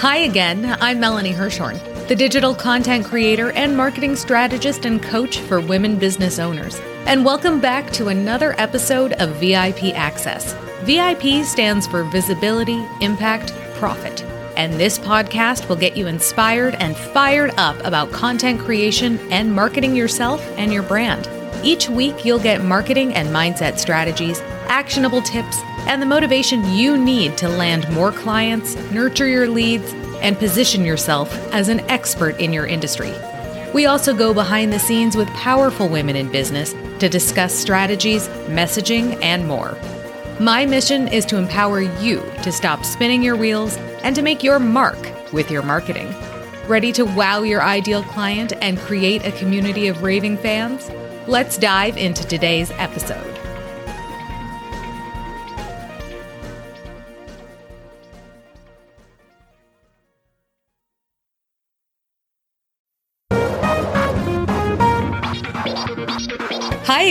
Hi again, I'm Melanie Hirschhorn, the digital content creator and marketing strategist and coach for women business owners. And welcome back to another episode of VIP Access. VIP stands for Visibility, Impact, Profit. And this podcast will get you inspired and fired up about content creation and marketing yourself and your brand. Each week, you'll get marketing and mindset strategies, actionable tips, and the motivation you need to land more clients, nurture your leads, and position yourself as an expert in your industry. We also go behind the scenes with powerful women in business to discuss strategies, messaging, and more. My mission is to empower you to stop spinning your wheels and to make your mark with your marketing. Ready to wow your ideal client and create a community of raving fans? Let's dive into today's episode.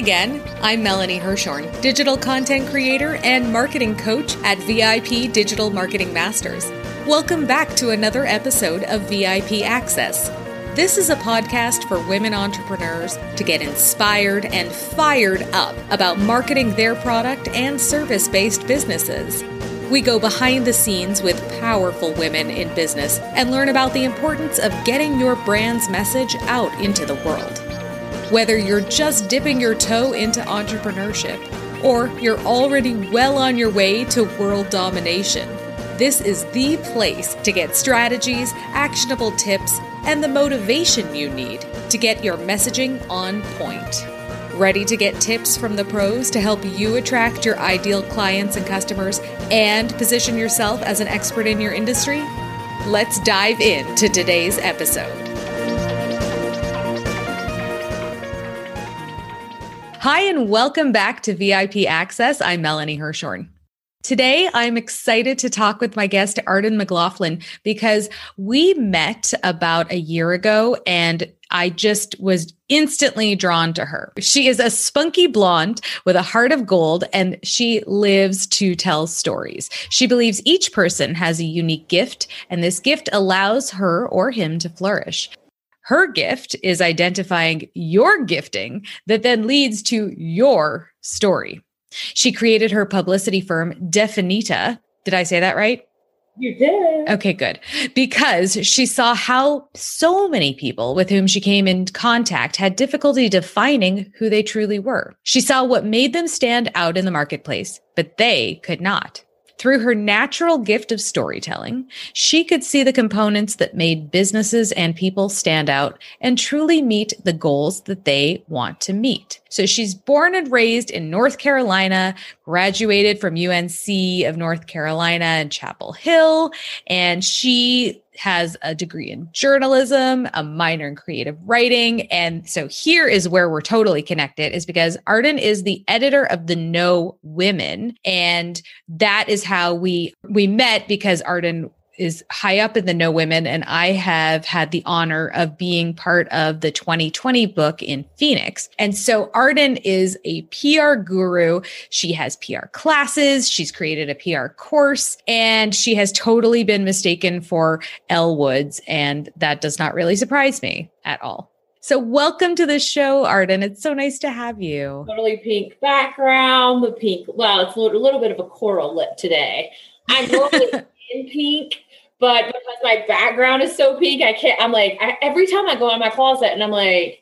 Again. I'm Melanie Hirschhorn, digital content creator and marketing coach at VIP Digital Marketing Masters. Welcome back to another episode of VIP Access. This is a podcast for women entrepreneurs to get inspired and fired up about marketing their product and service based businesses. We go behind the scenes with powerful women in business and learn about the importance of getting your brand's message out into the world. Whether you're just dipping your toe into entrepreneurship or you're already well on your way to world domination, this is the place to get strategies, actionable tips, and the motivation you need to get your messaging on point. Ready to get tips from the pros to help you attract your ideal clients and customers and position yourself as an expert in your industry? Let's dive into today's episode. Hi, and welcome back to VIP Access. I'm Melanie Hirschhorn. Today, I'm excited to talk with my guest, Arden McLaughlin, because we met about a year ago and I just was instantly drawn to her. She is a spunky blonde with a heart of gold and she lives to tell stories. She believes each person has a unique gift and this gift allows her or him to flourish. Her gift is identifying your gifting that then leads to your story. She created her publicity firm, Definita. Did I say that right? You did. Okay, good. Because she saw how so many people with whom she came in contact had difficulty defining who they truly were. She saw what made them stand out in the marketplace, but they could not. Through her natural gift of storytelling, she could see the components that made businesses and people stand out and truly meet the goals that they want to meet. So she's born and raised in North Carolina, graduated from UNC of North Carolina and Chapel Hill, and she has a degree in journalism, a minor in creative writing. And so here is where we're totally connected is because Arden is the editor of the Know Women. And that is how we we met because Arden is high up in the Know Women, and I have had the honor of being part of the 2020 book in Phoenix. And so Arden is a PR guru. She has PR classes, she's created a PR course, and she has totally been mistaken for Elle Woods. And that does not really surprise me at all. So, welcome to the show, Arden. It's so nice to have you. Totally pink background, the pink. Well, it's a little, a little bit of a coral lip today. I'm normally in pink, but because my background is so pink, I can't. I'm like I, every time I go in my closet, and I'm like,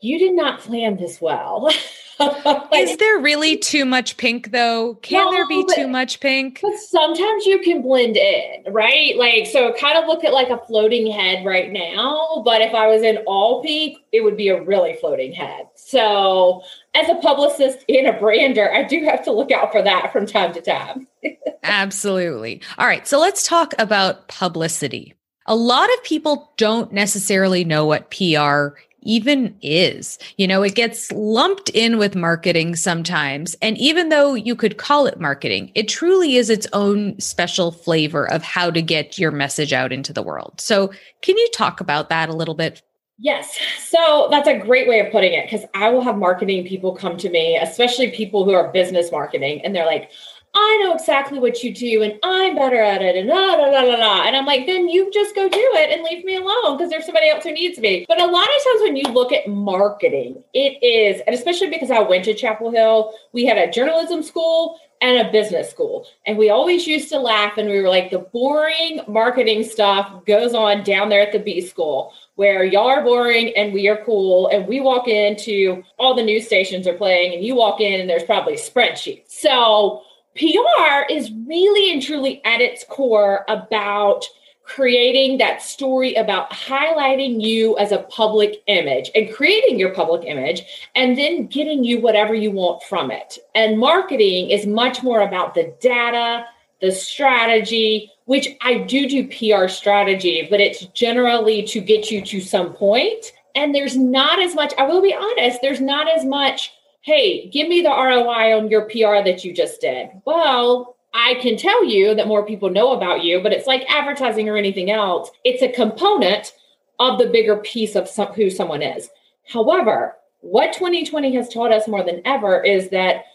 you did not plan this well. is there really too much pink though? Can no, there be but, too much pink? But sometimes you can blend in, right? Like so kind of look at like a floating head right now, but if I was in all pink, it would be a really floating head. So as a publicist and a brander, I do have to look out for that from time to time. Absolutely. All right, so let's talk about publicity. A lot of people don't necessarily know what PR even is. You know, it gets lumped in with marketing sometimes. And even though you could call it marketing, it truly is its own special flavor of how to get your message out into the world. So, can you talk about that a little bit? Yes. So that's a great way of putting it because I will have marketing people come to me, especially people who are business marketing, and they're like, I know exactly what you do and I'm better at it and la la la la. And I'm like, then you just go do it and leave me alone because there's somebody else who needs me. But a lot of times when you look at marketing, it is, and especially because I went to Chapel Hill, we had a journalism school and a business school. And we always used to laugh and we were like, the boring marketing stuff goes on down there at the B school where y'all are boring and we are cool. And we walk into all the news stations are playing and you walk in and there's probably spreadsheets. So PR is really and truly at its core about creating that story about highlighting you as a public image and creating your public image and then getting you whatever you want from it. And marketing is much more about the data, the strategy, which I do do PR strategy, but it's generally to get you to some point. And there's not as much, I will be honest, there's not as much hey, give me the ROI on your PR that you just did. Well, I can tell you that more people know about you, but it's like advertising or anything else. It's a component of the bigger piece of some, who someone is. However, what 2020 has taught us more than ever is that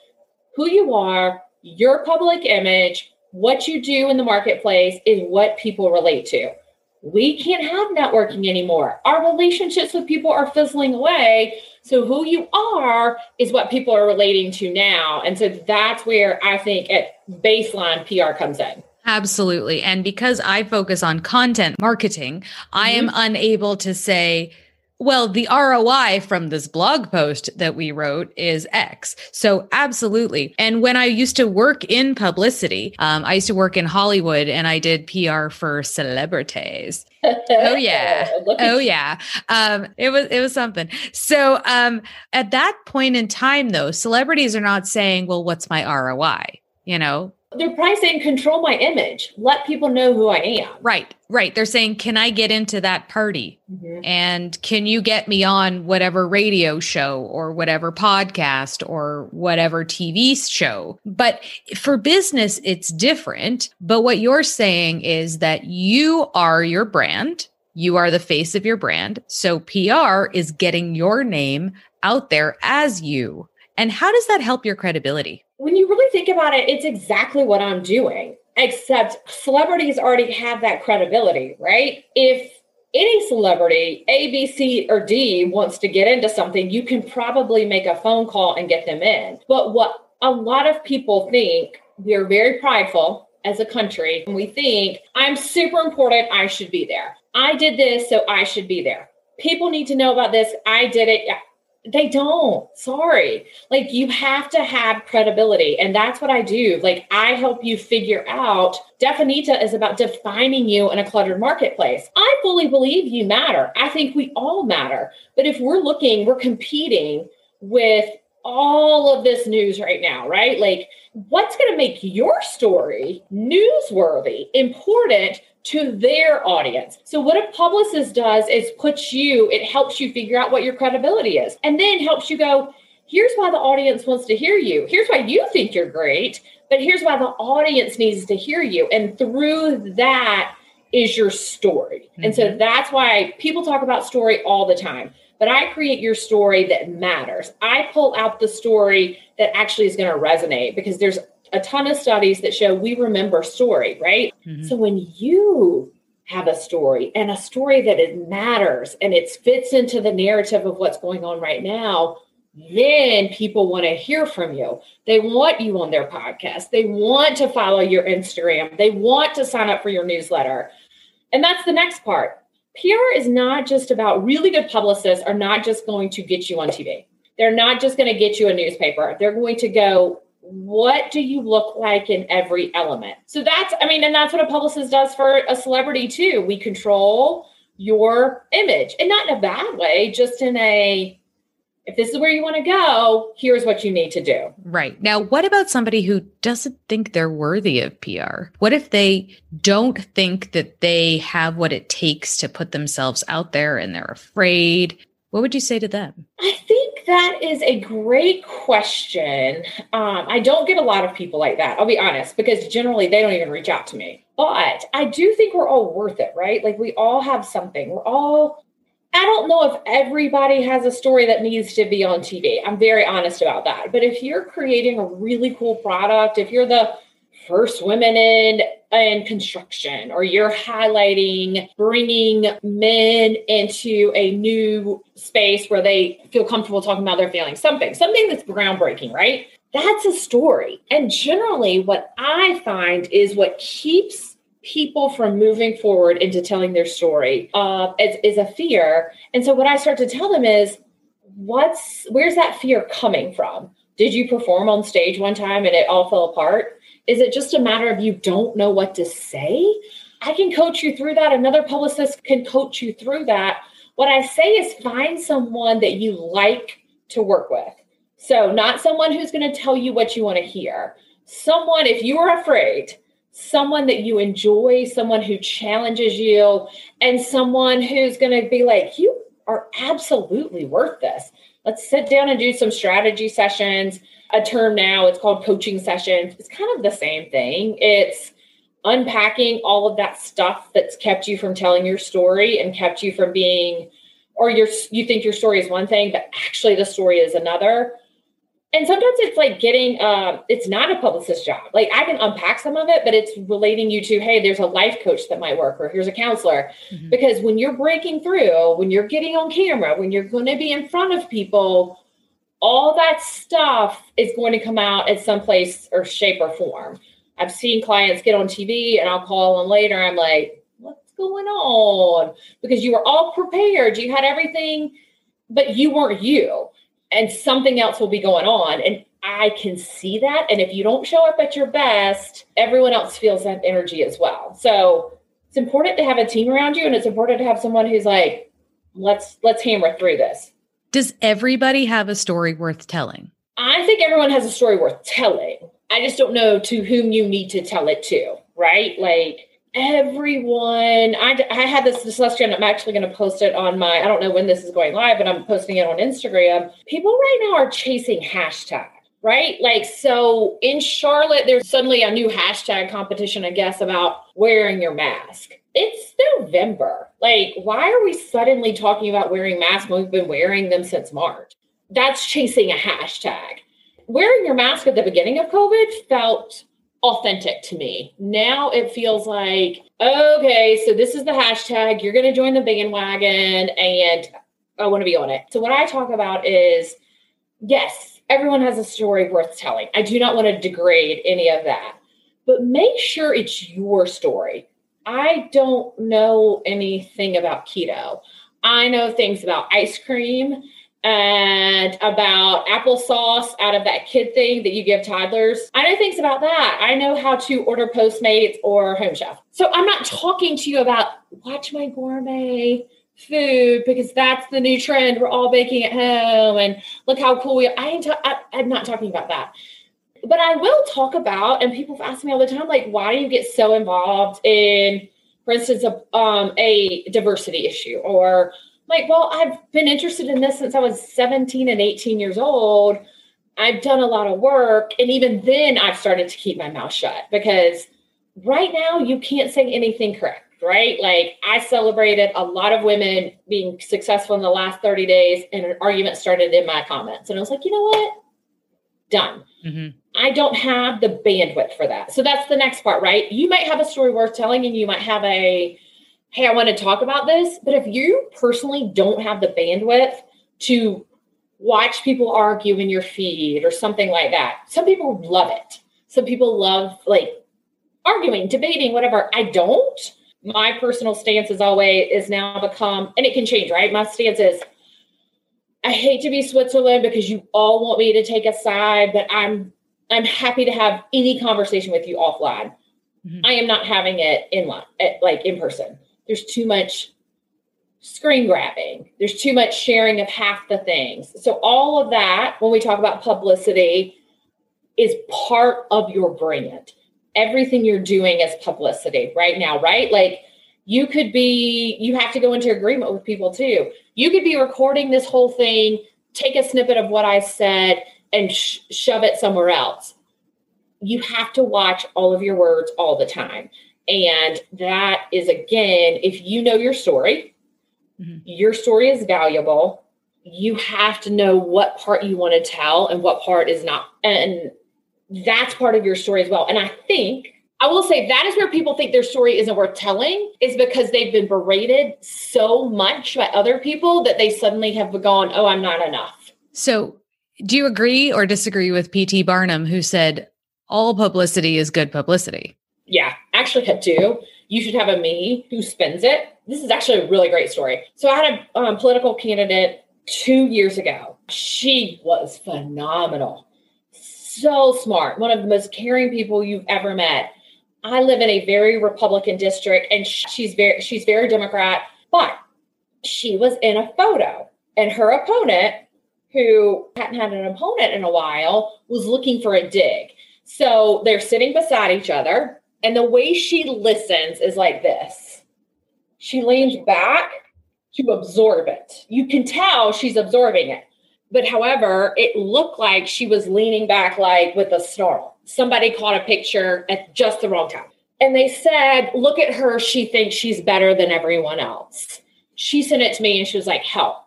who you are, your public image, what you do in the marketplace is what people relate to we can't have networking anymore. Our relationships with people are fizzling away. So who you are is what people are relating to now. And so that's where I think at baseline PR comes in. Absolutely. And because I focus on content marketing, mm-hmm. I am mm-hmm. unable to say, well, the ROI from this blog post that we wrote is X. So, absolutely. And when I used to work in publicity, um, I used to work in Hollywood and I did PR for celebrities. oh yeah. oh yeah. Um, it was it was something. So um, at that point in time though, celebrities are not saying, well, what's my ROI? You know, they're probably saying control my image. Let people know who i am. Right right. They're saying can i get into that party? Mm-hmm. and can you get me on whatever radio show or whatever podcast or whatever tv show? But for business it's different. But what you're saying is that you are your brand. You are the face of your brand. So pr is getting your name out there as you. And how does that help your credibility when you really think about it, it's exactly what I'm doing, except celebrities already have that credibility, right? If any celebrity, A, B, C, or D, wants to get into something, you can probably make a phone call and get them in. But what a lot of people think, we're very prideful as a country, and we think, I'm super important, I should be there. I did this, so I should be there. People need to know about this. I did it. They don't. Sorry. Like you have to have credibility. And that's what I do. Like I help you figure out Definita is about defining you in a cluttered marketplace. I fully believe you matter. I think we all matter. But if we're looking, we're competing with all of this news right now, right? Like what's going to make your story newsworthy, important to their audience. So what a publicist does is puts you, it helps you figure out what your credibility is and then helps you go, here's why the audience wants to hear you. Here's why you think you're great, but here's why the audience needs to hear you. And through that is your story. Mm-hmm. And so mm-hmm. that's why people talk about story all the time. But I create your story that matters. I pull out the story that actually is going to resonate because there's a ton of studies that show we remember story, right? Mm-hmm. So when you have a story and a story that it matters and it fits into the narrative of what's going on right now, then people want to hear from you. They want you on their podcast. They want to follow your Instagram. They want to sign up for your newsletter. And that's the next part. PR is not just about really good publicists are not just going to get you on TV. They're not just going to get you a newspaper. They're going to go, what do you look like in every element? So that's, I mean, and that's what a publicist does for a celebrity too. We control your image and not in a bad way, just in a, if this is where you want to go, here's what you need to do. Right. Now, what about somebody who doesn't think they're worthy of PR? What if they don't think that they have what it takes to put themselves out there and they're afraid? What would you say to them? I think that is a great question. Um, I don't get a lot of people like that, I'll be honest, because generally they don't even reach out to me. But I do think we're all worth it, right? Like we all have something. We're all, I don't know if everybody has a story that needs to be on TV. I'm very honest about that. But if you're creating a really cool product, if you're the first women in in construction or you're highlighting bringing men into a new space where they feel comfortable talking about their feelings. Something something that's groundbreaking right? That's a story. And generally what i find is what keeps people from moving forward into telling their story uh, is, is a fear. And so what i start to tell them is what's where's that fear coming from? Did you perform on stage one time and it all fell apart is it just a matter of you don't know what to say? I can coach you through that. Another publicist can coach you through that. What I say is find someone that you like to work with. So, not someone who's going to tell you what you want to hear. Someone, if you are afraid, someone that you enjoy, someone who challenges you, and someone who's going to be like, you are absolutely worth this. Let's sit down and do some strategy sessions a term now. It's called coaching sessions. It's kind of the same thing. It's unpacking all of that stuff that's kept you from telling your story and kept you from being or you you think your story is one thing but actually the story is another and sometimes it's like getting um, it's not a publicist job like i can unpack some of it but it's relating you to hey there's a life coach that might work or here's a counselor mm-hmm. because when you're breaking through when you're getting on camera when you're going to be in front of people all that stuff is going to come out in some place or shape or form. I've seen clients get on TV and I'll call them later. I'm like, what's going on? Because you were all prepared, you had everything, but you weren't you. And something else will be going on. And I can see that. And if you don't show up at your best, everyone else feels that energy as well. So it's important to have a team around you and it's important to have someone who's like, let's let's hammer through this. Does everybody have a story worth telling? I think everyone has a story worth telling. I just don't know to whom you need to tell it to, right? Like everyone, I, I had this discussion. I'm actually going to post it on my, I don't know when this is going live, but I'm posting it on Instagram. People right now are chasing hashtag right? Like, so in Charlotte, there's suddenly a new hashtag competition, I guess, about wearing your mask it's November. Like, why are we suddenly talking about wearing masks when we've been wearing them since March? That's chasing a hashtag. Wearing your mask at the beginning of COVID felt authentic to me. Now it feels like, okay, so this is the hashtag. You're going to join the bandwagon and I want to be on it. So, what I talk about is yes, everyone has a story worth telling. I do not want to degrade any of that, but make sure it's your story I don't know anything about keto. I know things about ice cream and about applesauce out of that kid thing that you give toddlers. I know things about that. I know how to order Postmates or Home Chef. So I'm not talking to you about watch my gourmet food because that's the new trend. We're all baking at home and look how cool we are. I ain't ta- I, I'm not talking about that but I will talk about, and people ask me all the time, like, why do you get so involved in, for instance, a, um, a diversity issue? Or like, well, I've been interested in this since I was 17 and 18 years old. I've done a lot of work. And even then, I've started to keep my mouth shut because right now, you can't say anything correct right? Like I celebrated a lot of women being successful in the last 30 days, and an argument started in my comments. And I was like, you know what? Done. Mm-hmm. I don't have the bandwidth for that. So that's the next part, right? You might have a story worth telling and you might have a, hey, I want to talk about this. But if you personally don't have the bandwidth to watch people argue in your feed or something like that, some people love it. Some people love like arguing, debating, whatever. I don't. My personal stance is always is now become, and it can change, right? My stance is I hate to be Switzerland because you all want me to take a side, but I'm I'm happy to have any conversation with you offline. Mm-hmm. I am not having it in line, like in person. There's too much screen grabbing. There's too much sharing of half the things. So all of that, when we talk about publicity, is part of your brand. Everything you're doing is publicity right now, right? Like you could be, you have to go into agreement with people too. You could be recording this whole thing, take a snippet of what I said, and sh- shove it somewhere else. You have to watch all of your words all the time. And that is, again, if you know your story, mm-hmm. your story is valuable. You have to know what part you want to tell and what part is not. And that's part of your story as well. And I think I will say that is where people think their story isn't worth telling is because they've been berated so much by other people that they suddenly have gone, oh, I'm not enough. So, do you agree or disagree with P.T. Barnum, who said all publicity is good publicity? Yeah, actually, I do. You should have a me who spends it. This is actually a really great story. So, I had a um, political candidate two years ago. She was phenomenal, so smart, one of the most caring people you've ever met I live in a very Republican district and she's very she's very Democrat, but she was in a photo and her opponent who hadn't had an opponent in a while was looking for a dig. So they're sitting beside each other and the way she listens is like this. She leans back to absorb it. You can tell she's absorbing it. But however, it looked like she was leaning back like with a snarl somebody caught a picture at just the wrong time. And they said, look at her. She thinks she's better than everyone else. She sent it to me and she was like, help.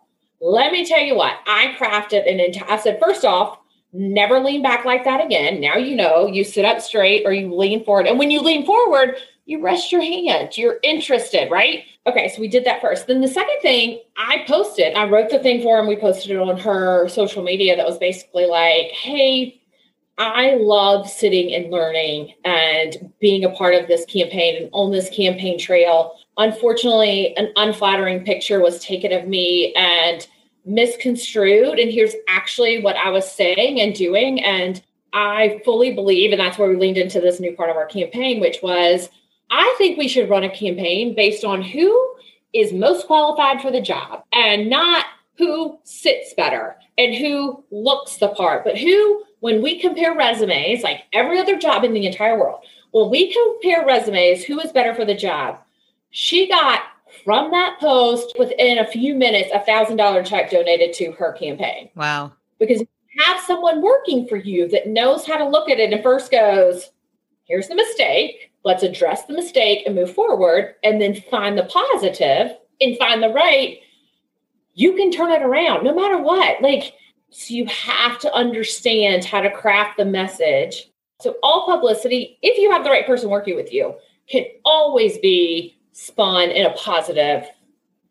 Let me tell you what, I crafted an entire, I said, first off, never lean back like that again. Now you know you sit up straight or you lean forward. And when you lean forward, you rest your hand. You're interested, right? Okay, so we did that first. Then the second thing I posted, I wrote the thing for him. We posted it on her social media that was basically like, hey, I love sitting and learning and being a part of this campaign and on this campaign trail. Unfortunately, an unflattering picture was taken of me and misconstrued. And here's actually what I was saying and doing. And I fully believe, and that's where we leaned into this new part of our campaign, which was I think we should run a campaign based on who is most qualified for the job and not who sits better and who looks the part, but who when we compare resumes, like every other job in the entire world, when we compare resumes, who is better for the job? She got from that post within a few minutes a thousand dollar check donated to her campaign. Wow. Because you have someone working for you that knows how to look at it and first goes, here's the mistake. Let's address the mistake and move forward and then find the positive and find the right. You can turn it around no matter what. Like so you have to understand how to craft the message. So all publicity, if you have the right person working with you, can always be spun in a positive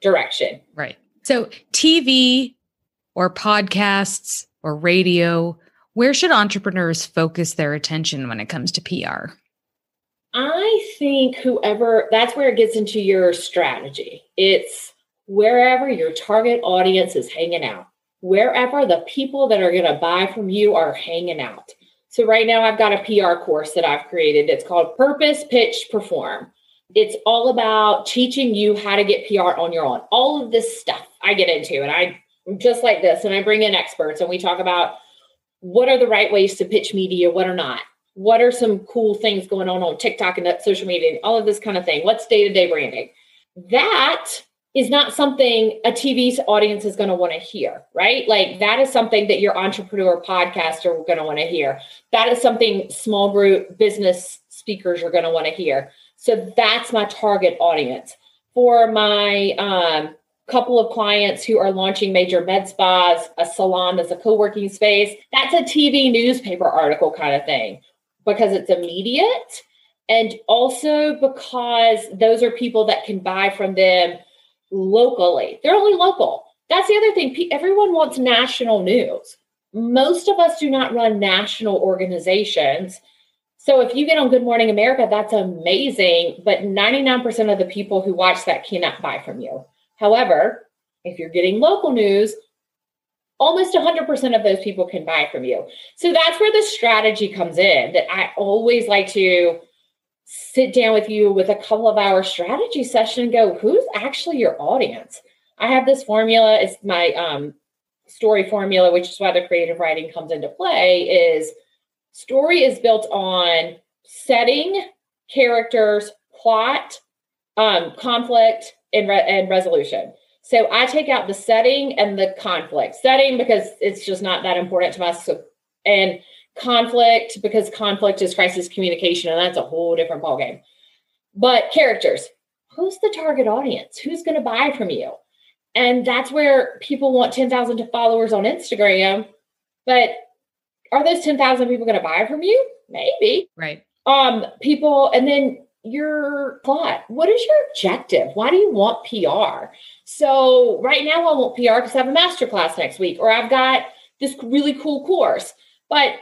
direction. Right. So TV or podcasts or radio, where should entrepreneurs focus their attention when it comes to PR? I think whoever that's where it gets into your strategy. It's wherever your target audience is hanging out wherever the people that are going to buy from you are hanging out. So, right now, I've got a PR course that I've created. It's called Purpose, Pitch, Perform. It's all about teaching you how to get PR on your own. All of this stuff I get into, and I just like this, and I bring in experts and we talk about what are the right ways to pitch media, what are not. What are some cool things going on on TikTok and social media, and all of this kind of thing? What's day to day branding? That is not something a TV audience is going to want to hear, right? Like that is something that your entrepreneur podcaster are going to want to hear. That is something small group business speakers are going to want to hear. So that's my target audience. For my um, couple of clients who are launching major med spas, a salon that's a co-working space, that's a TV newspaper article kind of thing because it's immediate and also because those are people that can buy from them locally. They're only local. That's the other thing. Everyone wants national news. Most of us do not run national organizations. So if you get on Good Morning America, that's amazing. But 99% of the people who watch that cannot buy from you. However, if you're getting local news, almost 100% of those people can buy from you. So that's where the strategy comes in that I always like to sit down with you with a couple of hour strategy session and go, who's actually your audience? I have this formula. It's my um, story formula, which is why the creative writing comes into play. Is story is built on setting, characters, plot, um, conflict, and, re- and resolution. So I take out the setting and the conflict. Setting because it's just not that important to us. So, and conflict because conflict is crisis communication and that's a whole different ballgame but characters who's the target audience who's going to buy from you and that's where people want 10,000 followers on Instagram but are those 10,000 people going to buy from you? Maybe. Right. Um, people, and then your plot. What is your objective? Why do you want PR? So right now I want PR because I have a master class next week, or I've got this really cool course. But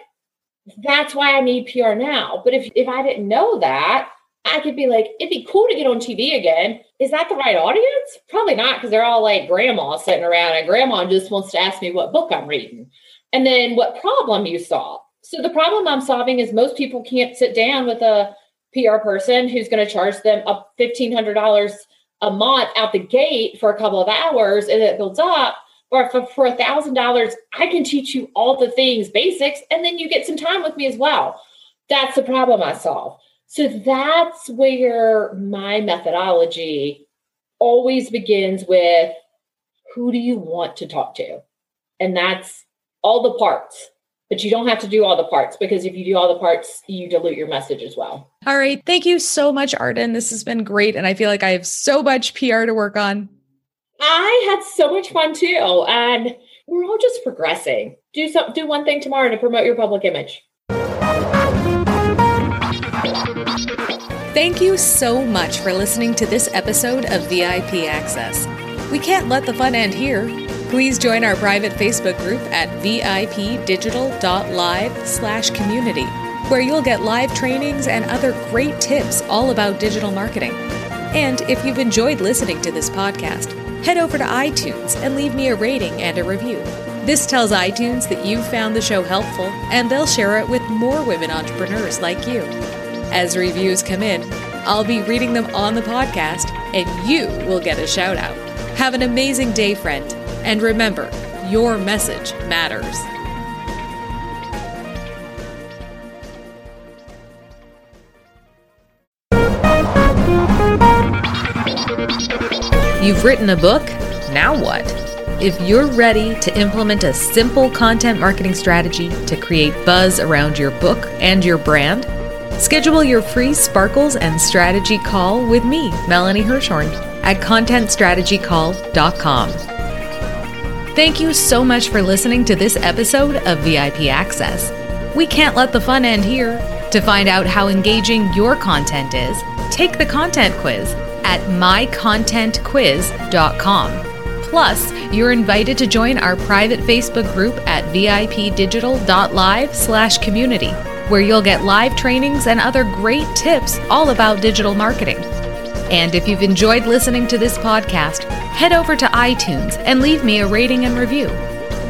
that's why I need PR now. But if if I didn't know that, I could be like, it'd be cool to get on TV again. Is that the right audience? Probably not, because they're all like grandma sitting around, and grandma just wants to ask me what book I'm reading. And then what problem you solve. So the problem I'm solving is most people can't sit down with a PR person who's going to charge them up $1,500 a month out the gate for a couple of hours and it builds up. Or for, for a thousand dollars, I can teach you all the things, basics, and then you get some time with me as well. That's the problem I solve. So that's where my methodology always begins with who do you want to talk to? And that's all the parts. But you don't have to do all the parts because if you do all the parts, you dilute your message as well. All right. Thank you so much, Arden. This has been great. And I feel like I have so much PR to work on. I had so much fun too. And we're all just progressing. Do some do one thing tomorrow to promote your public image. Thank you so much for listening to this episode of VIP Access. We can't let the fun end here. Please join our private Facebook group at vipdigital.live slash community, where you'll get live trainings and other great tips all about digital marketing. And if you've enjoyed listening to this podcast, head over to iTunes and leave me a rating and a review. This tells iTunes that you found the show helpful, and they'll share it with more women entrepreneurs like you. As reviews come in, I'll be reading them on the podcast, and you will get a shout out. Have an amazing day, friend, and remember, your message matters. You've written a book? Now what? If you're ready to implement a simple content marketing strategy to create buzz around your book and your brand, schedule your free Sparkles and Strategy call with me, Melanie Hirschhorn, at contentstrategycall.com. Thank you so much for listening to this episode of VIP Access. We can't let the fun end here. To find out how engaging your content is, take the content quiz at mycontentquiz.com. Plus, you're invited to join our private Facebook group at vipdigital.live slash community, where you'll get live trainings and other great tips all about digital marketing. And if you've enjoyed listening to this podcast, head over to iTunes and leave me a rating and review.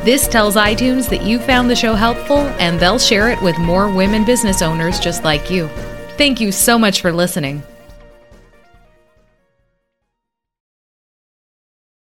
This tells iTunes that you found the show helpful and they'll share it with more women business owners just like you. Thank you so much for listening.